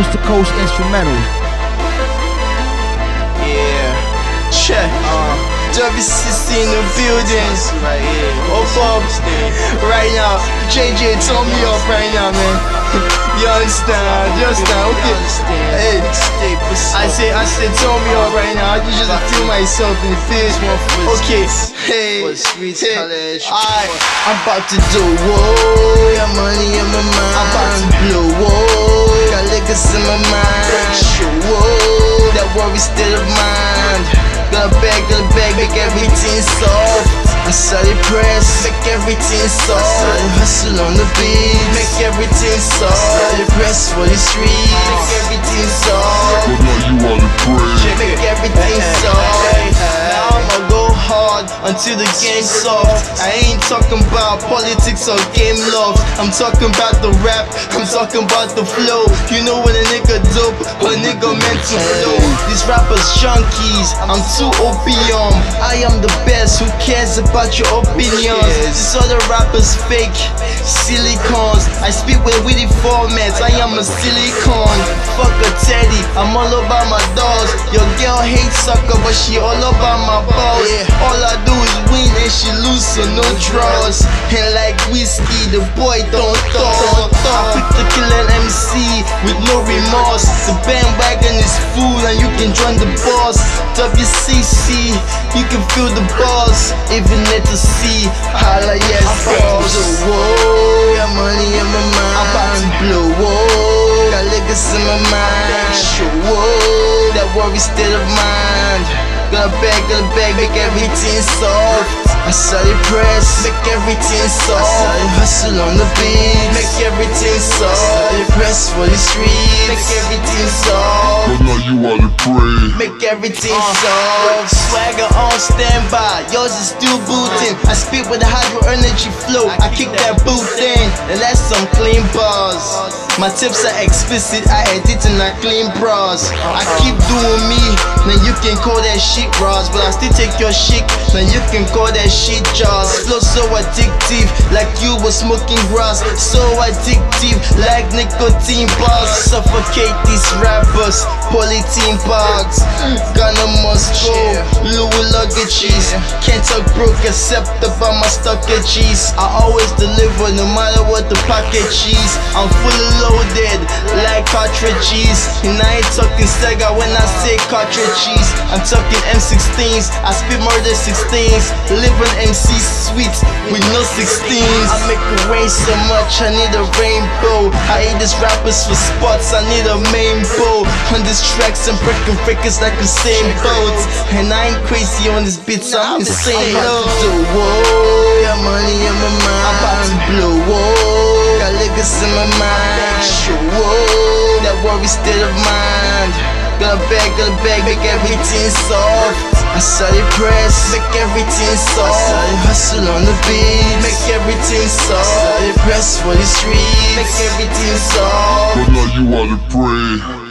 coast to coast instrumental. Yeah, check. Uh, WCC in the building. Right here. Oh, up right now. JJ, turn me up right now, man. you understand? You understand? Okay. Hey, I say, I say, turn me up right now. I can just feel myself in the field. Okay. Hey, hey. Alright, I'm about to do whoa. Got money in my mind. I'm about to blow whoa. My mind. Whoa, that worry still of mind. Got a bag, got a bag, make everything soft. I the press, make everything soft. I the hustle on the beat, make everything soft. I the press for the street, make everything soft. But now you wanna pray. Make everything soft. Now I'ma go hard until the game soft. I ain't talking about politics or game love. I'm talking about the rap, I'm talking about the flow. You know when a nigga dope, when a nigga meant to flow. These rappers junkies, I'm too opium. I am the best, who cares about your opinions? These other rappers fake, silicons. I speak with witty formats, I am a silicon. Fuck a teddy, I'm all about my dolls. Your girl hates sucker, but she all about my balls. All I she lose, so no draws. And like whiskey, the boy don't talk. I pick the killer MC with no remorse. The bandwagon is full and you can join the boss. WCC, you can feel the boss. Even at the sea, holla yes, boss. Whoa, got money in my mind. I'm about to blow. Whoa, got liquors in my mind. Whoa, that worry still of mind. Got a bag, got a bag, make everything soft. I saw the press, make everything soft. I saw the hustle on the beat, make everything soft. I saw the press for the street, make everything soft. But now you wanna pray. Make everything uh, soft. Swagger on standby, yours is still booting. I speak with a hydro energy flow. I kick that boot in, and that's some clean bars. My tips are explicit, I edit and I clean bras. I keep doing me, then you can call that shit bras. But I still take your shit, then you can call that shit jars. Flow so addictive, like you were smoking grass. So addictive, like nicotine bars. Suffocate these rappers, polythene bags. Gonna must go, Louis luggages. Can't talk broke except about my stockages. I always deliver no matter what the package is. I'm fully loaded like cartridges. And I ain't talking Sega when I say cartridges. I'm talking M16s. I spit more than 16s. Living MC sweet with no 16s. I make it rain so much, I need a rainbow. I hate these rappers for spots, I need a main bow. On these tracks, I'm breaking records like the same boats. And I ain't crazy on these beats, I'm insane. So, whoa, got money in my mind. I'm about to blow, whoa. Got liquors in my mind. Whoa, that worry state of mind. Got a bag, got a bag, make everything soft. I saw the press, make everything soft. I saw the hustle on the beat, make everything soft. I saw the press for the street, make everything soft. But now you wanna pray.